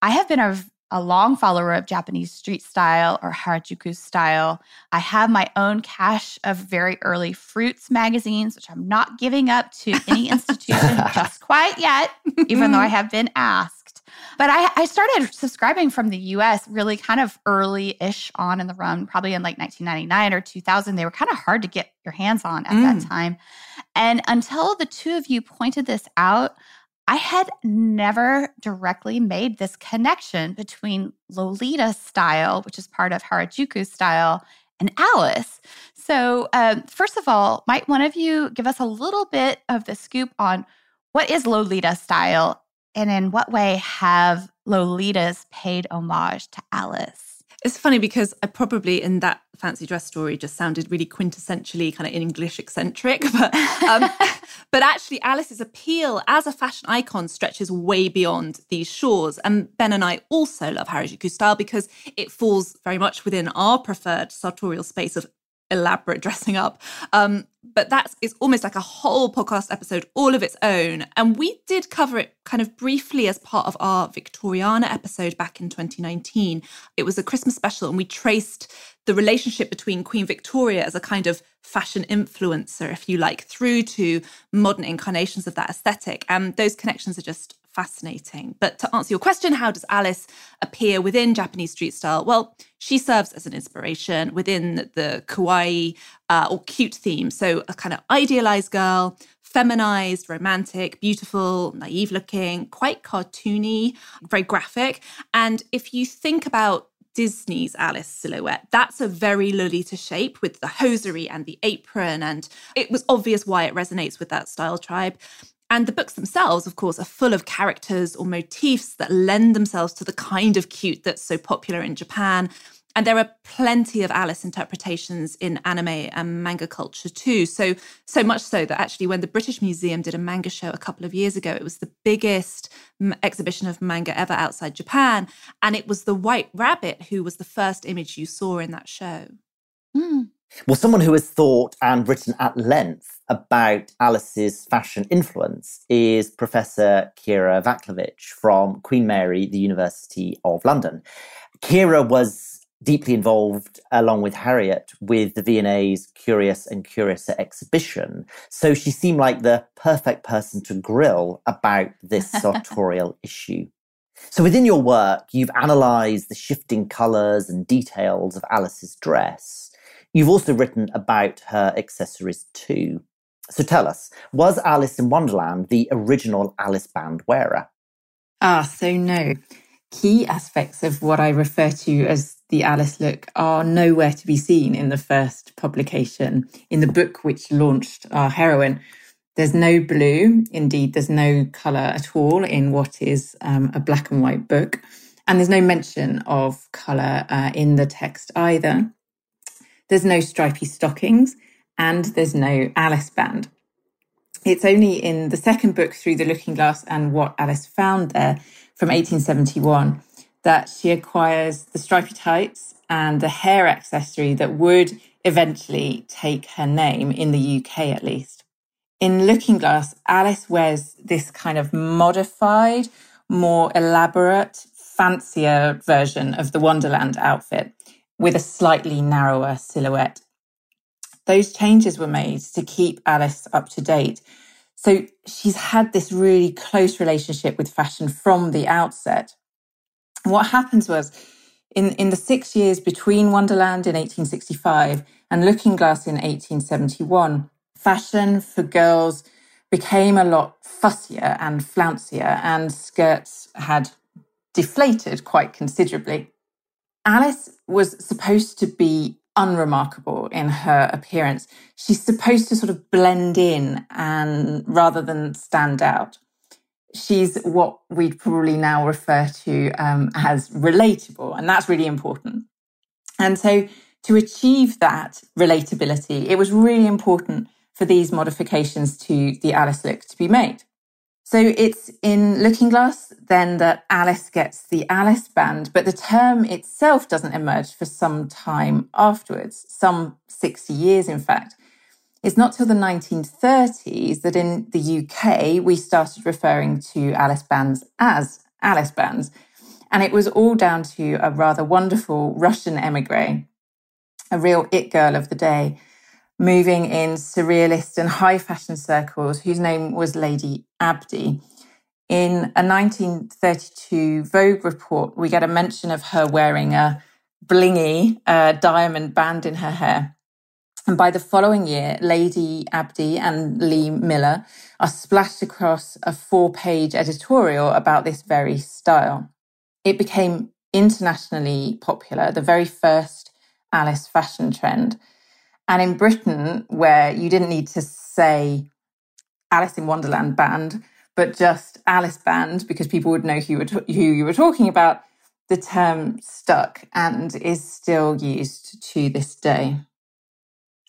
B: I have been a a long follower of Japanese street style or Harajuku style. I have my own cache of very early fruits magazines, which I'm not giving up to any institution just quite yet, even though I mm-hmm. have been asked. But I, I started subscribing from the US really kind of early ish on in the run, probably in like 1999 or 2000. They were kind of hard to get your hands on at that
C: Mm.
B: time. And until the two of you pointed this out, I had never directly made this connection between Lolita style, which is part of Harajuku style, and Alice. So, um, first of all, might one of you give us a little bit of the scoop on what is Lolita style and in what way have Lolitas paid homage to Alice?
C: It's funny because I probably in that fancy dress story just sounded really quintessentially kind of English eccentric, but um, but actually Alice's appeal as a fashion icon stretches way beyond these shores. And Ben and I also love Harajuku style because it falls very much within our preferred sartorial space of elaborate dressing up. Um, but that's almost like a whole podcast episode all of its own. And we did cover it kind of briefly as part of our Victoriana episode back in 2019. It was a Christmas special, and we traced the relationship between Queen Victoria as a kind of fashion influencer, if you like, through to modern incarnations of that aesthetic. And those connections are just fascinating. But to answer your question, how does Alice appear within Japanese street style? Well, she serves as an inspiration within the kawaii uh, or cute theme. So, a kind of idealized girl, feminized, romantic, beautiful, naive looking, quite cartoony, very graphic. And if you think about Disney's Alice silhouette. That's a very Lolita shape with the hosiery and the apron. And it was obvious why it resonates with that style tribe. And the books themselves, of course, are full of characters or motifs that lend themselves to the kind of cute that's so popular in Japan. And there are plenty of Alice interpretations in anime and manga culture too. So, so much so that actually, when the British Museum did a manga show a couple of years ago, it was the biggest m- exhibition of manga ever outside Japan. And it was the White Rabbit who was the first image you saw in that show.
B: Hmm.
D: Well, someone who has thought and written at length about Alice's fashion influence is Professor Kiera Vaclavik from Queen Mary, the University of London. Kiera was deeply involved, along with Harriet, with the V&A's Curious and Curiouser exhibition. So she seemed like the perfect person to grill about this sartorial issue. So within your work, you've analysed the shifting colours and details of Alice's dress. You've also written about her accessories too. So tell us, was Alice in Wonderland the original Alice band wearer?
G: Ah, so no. Key aspects of what I refer to as the Alice look are nowhere to be seen in the first publication. In the book which launched our heroine, there's no blue. Indeed, there's no colour at all in what is um, a black and white book. And there's no mention of colour uh, in the text either. There's no stripy stockings and there's no Alice band. It's only in the second book, Through the Looking Glass and What Alice Found There from 1871, that she acquires the stripy tights and the hair accessory that would eventually take her name in the UK at least. In Looking Glass, Alice wears this kind of modified, more elaborate, fancier version of the Wonderland outfit with a slightly narrower silhouette. Those changes were made to keep Alice up to date. So she's had this really close relationship with fashion from the outset. What happens was in, in the six years between Wonderland in 1865 and Looking Glass in 1871, fashion for girls became a lot fussier and flouncier, and skirts had deflated quite considerably. Alice was supposed to be unremarkable in her appearance. She's supposed to sort of blend in and rather than stand out. She's what we'd probably now refer to um, as relatable, and that's really important. And so, to achieve that relatability, it was really important for these modifications to the Alice look to be made. So it's in Looking Glass then that Alice gets the Alice band, but the term itself doesn't emerge for some time afterwards, some 60 years, in fact. It's not till the 1930s that in the UK we started referring to Alice bands as Alice bands. And it was all down to a rather wonderful Russian emigre, a real it girl of the day, moving in surrealist and high fashion circles, whose name was Lady Abdy. In a 1932 Vogue report, we get a mention of her wearing a blingy uh, diamond band in her hair. And by the following year, Lady Abdy and Lee Miller are splashed across a four page editorial about this very style. It became internationally popular, the very first Alice fashion trend. And in Britain, where you didn't need to say Alice in Wonderland band, but just Alice band because people would know who you were, who you were talking about, the term stuck and is still used to this day.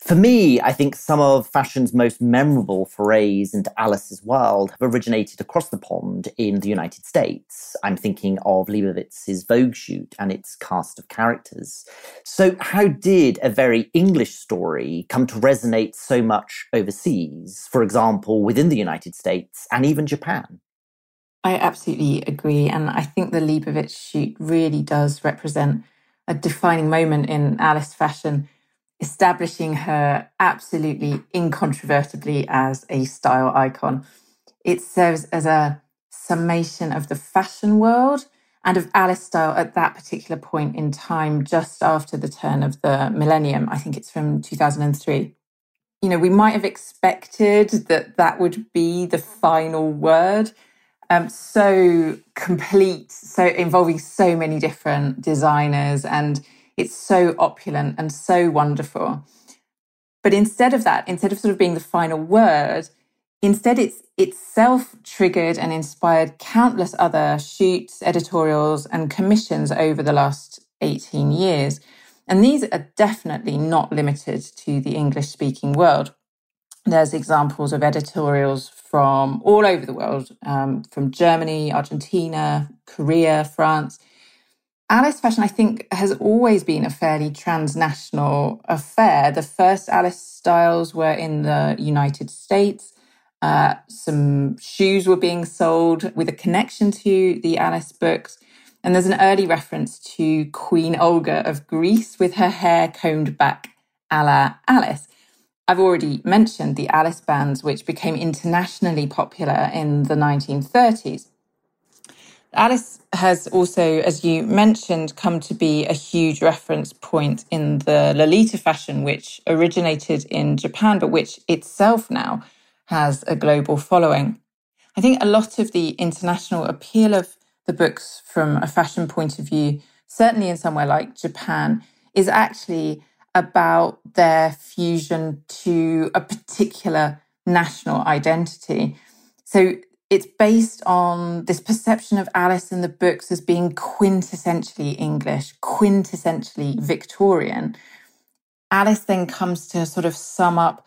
D: For me, I think some of fashion's most memorable forays into Alice's world have originated across the pond in the United States. I'm thinking of Leibovitz's Vogue shoot and its cast of characters. So, how did a very English story come to resonate so much overseas, for example, within the United States and even Japan?
G: I absolutely agree. And I think the Leibovitz shoot really does represent a defining moment in Alice fashion establishing her absolutely incontrovertibly as a style icon. It serves as a summation of the fashion world and of Alice style at that particular point in time, just after the turn of the millennium. I think it's from 2003. You know, we might have expected that that would be the final word. Um, so complete, so involving so many different designers and it's so opulent and so wonderful. But instead of that, instead of sort of being the final word, instead it's itself triggered and inspired countless other shoots, editorials, and commissions over the last 18 years. And these are definitely not limited to the English speaking world. There's examples of editorials from all over the world, um, from Germany, Argentina, Korea, France, Alice fashion, I think, has always been a fairly transnational affair. The first Alice styles were in the United States. Uh, some shoes were being sold with a connection to the Alice books. And there's an early reference to Queen Olga of Greece with her hair combed back a la Alice. I've already mentioned the Alice bands, which became internationally popular in the 1930s. Alice has also, as you mentioned, come to be a huge reference point in the Lolita fashion, which originated in Japan, but which itself now has a global following. I think a lot of the international appeal of the books from a fashion point of view, certainly in somewhere like Japan, is actually about their fusion to a particular national identity. So it's based on this perception of Alice in the books as being quintessentially English, quintessentially Victorian. Alice then comes to sort of sum up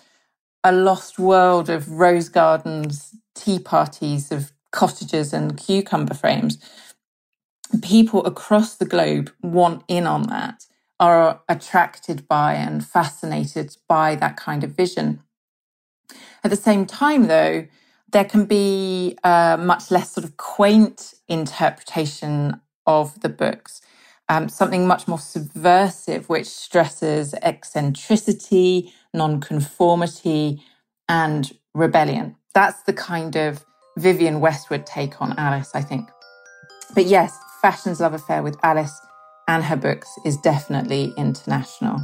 G: a lost world of rose gardens, tea parties, of cottages and cucumber frames. People across the globe want in on that, are attracted by and fascinated by that kind of vision. At the same time, though, there can be a much less sort of quaint interpretation of the books, um, something much more subversive, which stresses eccentricity, nonconformity, and rebellion. That's the kind of Vivienne Westwood take on Alice, I think. But yes, fashion's love affair with Alice and her books is definitely international.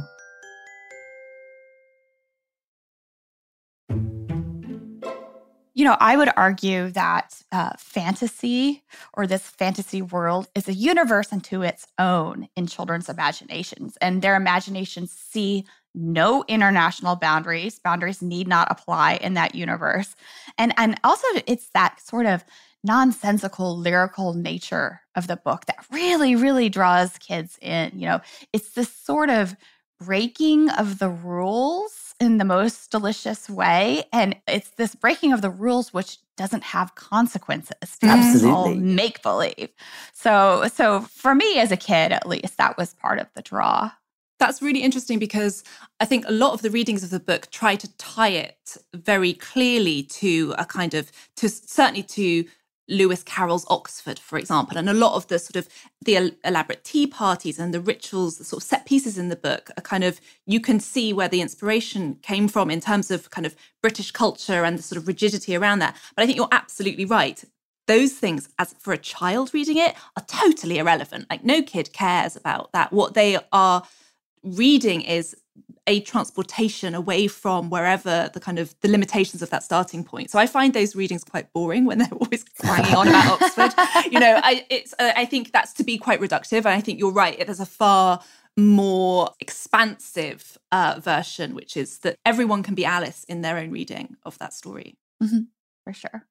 B: You know, I would argue that uh, fantasy or this fantasy world is a universe unto its own in children's imaginations, and their imaginations see no international boundaries. Boundaries need not apply in that universe. And and also it's that sort of nonsensical lyrical nature of the book that really really draws kids in. You know, it's this sort of breaking of the rules in the most delicious way and it's this breaking of the rules which doesn't have consequences mm-hmm.
D: absolutely.
B: make believe so so for me as a kid at least that was part of the draw.
C: That's really interesting because I think a lot of the readings of the book try to tie it very clearly to a kind of to certainly to Lewis Carroll's Oxford, for example, and a lot of the sort of the elaborate tea parties and the rituals, the sort of set pieces in the book are kind of you can see where the inspiration came from in terms of kind of British culture and the sort of rigidity around that. But I think you're absolutely right. Those things, as for a child reading it, are totally irrelevant. Like no kid cares about that. What they are reading is transportation away from wherever the kind of the limitations of that starting point. So I find those readings quite boring when they're always clanging on about Oxford. You know, I it's uh, I think that's to be quite reductive, and I think you're right. There's a far more expansive uh, version, which is that everyone can be Alice in their own reading of that story.
B: Mm-hmm. For sure.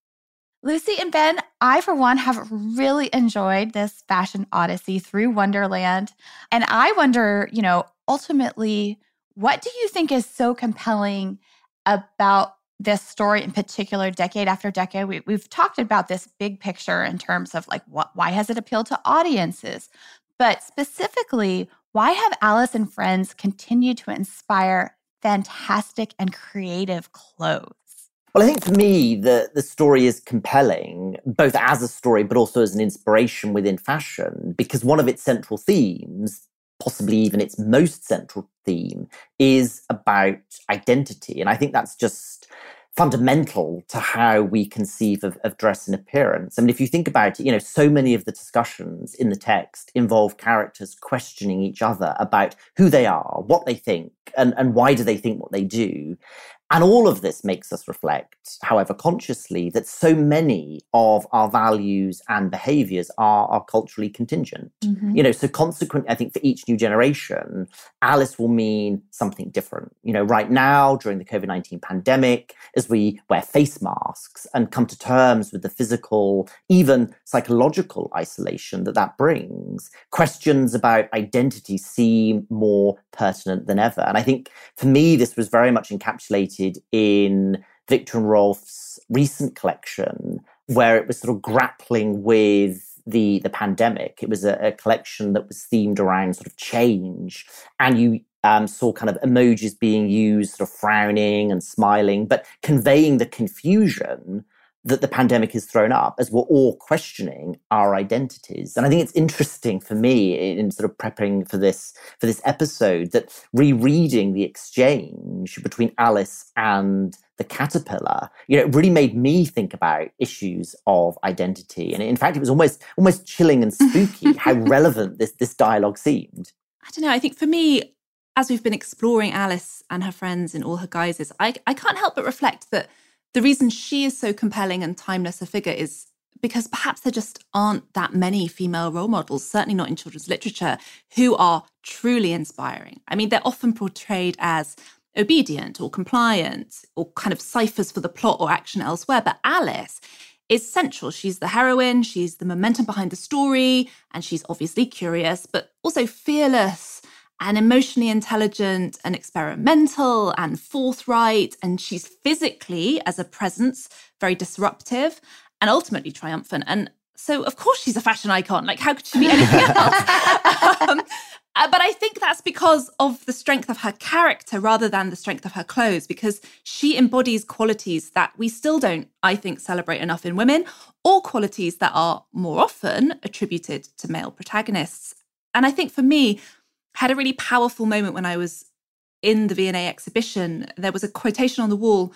B: Lucy and Ben, I, for one, have really enjoyed this fashion odyssey through Wonderland. And I wonder, you know, ultimately, what do you think is so compelling about this story in particular, decade after decade? We, have talked about this big picture in terms of like, what, why has it appealed to audiences? But specifically, why have Alice and Friends continued to inspire fantastic and creative clothes?
D: Well, I think for me, the, the story is compelling, both as a story, but also as an inspiration within fashion, because one of its central themes, possibly even its most central theme, is about identity. And I think that's just fundamental to how we conceive of, of dress and appearance. I mean, if you think about it, you know, so many of the discussions in the text involve characters questioning each other about who they are, what they think, and, and why do they think what they do. And all of this makes us reflect, however consciously, that so many of our values and behaviors are, are culturally contingent. Mm-hmm. You know, so consequently, I think for each new generation, Alice will mean something different. You know, right now, during the COVID 19 pandemic, as we wear face masks and come to terms with the physical, even psychological isolation that that brings, questions about identity seem more pertinent than ever. And I think for me, this was very much encapsulated in Viktor and Rolf's recent collection, where it was sort of grappling with the the pandemic. It was a, a collection that was themed around sort of change, and you um, saw kind of emojis being used, sort of frowning and smiling, but conveying the confusion that the pandemic has thrown up as we're all questioning our identities. And I think it's interesting for me in sort of prepping for this for this episode that rereading the exchange between Alice and the caterpillar, you know, it really made me think about issues of identity. And in fact, it was almost almost chilling and spooky how relevant this this dialogue seemed.
C: I don't know. I think for me, as we've been exploring Alice and her friends in all her guises, I, I can't help but reflect that the reason she is so compelling and timeless a figure is because perhaps there just aren't that many female role models, certainly not in children's literature, who are truly inspiring. I mean, they're often portrayed as obedient or compliant or kind of ciphers for the plot or action elsewhere. But Alice is central. She's the heroine, she's the momentum behind the story, and she's obviously curious, but also fearless and emotionally intelligent and experimental and forthright. And she's physically, as a presence, very disruptive and ultimately triumphant. And so, of course, she's a fashion icon. Like, how could she be anything else? um, uh, but I think that's because of the strength of her character rather than the strength of her clothes, because she embodies qualities that we still don't, I think, celebrate enough in women, or qualities that are more often attributed to male protagonists. And I think for me, had a really powerful moment when I was in the V&A exhibition. There was a quotation on the wall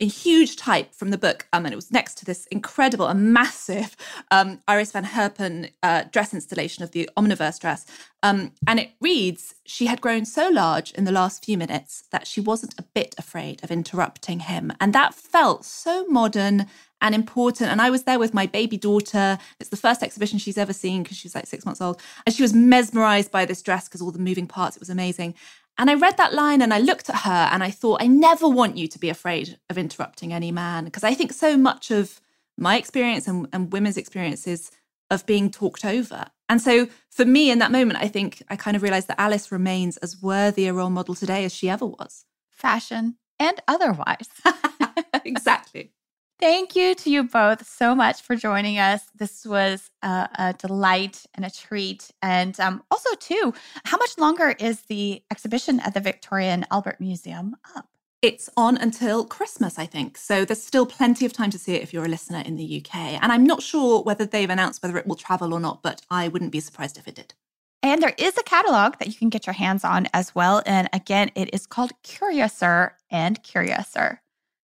C: in huge type from the book, um, and it was next to this incredible and massive um, Iris van Herpen uh, dress installation of the Omniverse dress. Um, and it reads She had grown so large in the last few minutes that she wasn't a bit afraid of interrupting him. And that felt so modern and important. And I was there with my baby daughter. It's the first exhibition she's ever seen because she's like six months old. And she was mesmerized by this dress because all the moving parts, it was amazing. And I read that line and I looked at her and I thought, I never want you to be afraid of interrupting any man. Because I think so much of my experience and, and women's experiences of being talked over. And so for me in that moment, I think I kind of realized that Alice remains as worthy a role model today as she ever was.
B: Fashion and otherwise.
C: exactly.
B: Thank you to you both so much for joining us. This was a, a delight and a treat. And um, also, too, how much longer is the exhibition at the Victoria and Albert Museum up?
C: It's on until Christmas, I think. So there's still plenty of time to see it if you're a listener in the UK. And I'm not sure whether they've announced whether it will travel or not, but I wouldn't be surprised if it did.
B: And there is a catalog that you can get your hands on as well. And again, it is called Curiouser and Curiouser.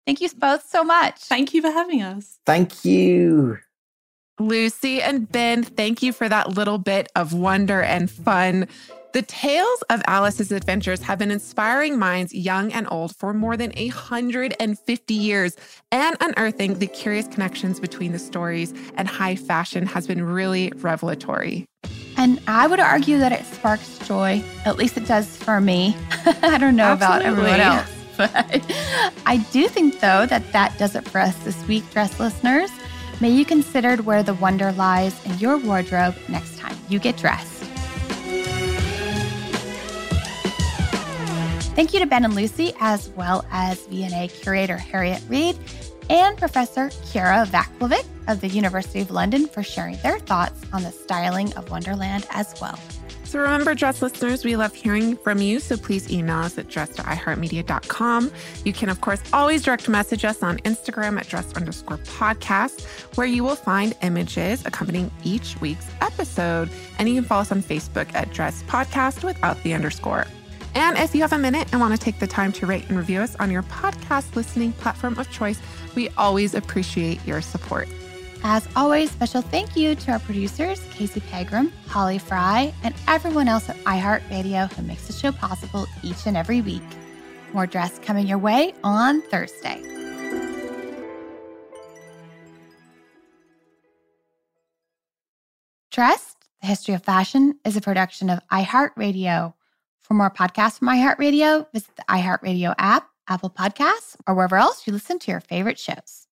B: Thank you both so much.
C: Thank you for having us.
D: Thank you.
A: Lucy and Ben, thank you for that little bit of wonder and fun. The tales of Alice's adventures have been inspiring minds, young and old, for more than 150 years, and unearthing the curious connections between the stories and high fashion has been really revelatory.
B: And I would argue that it sparks joy. At least it does for me. I don't know Absolutely. about everyone else. But I do think, though, that that does it for us this week, dress listeners. May you consider where the wonder lies in your wardrobe next time you get dressed. Thank you to Ben and Lucy, as well as V&A curator Harriet Reed and Professor Kiera Vaclavik of the University of London for sharing their thoughts on the styling of Wonderland as well.
A: So remember, Dress listeners, we love hearing from you. So please email us at dress.iheartmedia.com. You can, of course, always direct message us on Instagram at dress underscore podcast, where you will find images accompanying each week's episode. And you can follow us on Facebook at Dress Podcast without the underscore. And if you have a minute and want to take the time to rate and review us on your podcast listening platform of choice, we always appreciate your support.
B: As always, special thank you to our producers, Casey Pegram, Holly Fry, and everyone else at iHeartRadio who makes the show possible each and every week. More dress coming your way on Thursday. Dressed, the history of fashion, is a production of iHeartRadio. For more podcasts from iHeartRadio, visit the iHeartRadio app, Apple Podcasts, or wherever else you listen to your favorite shows.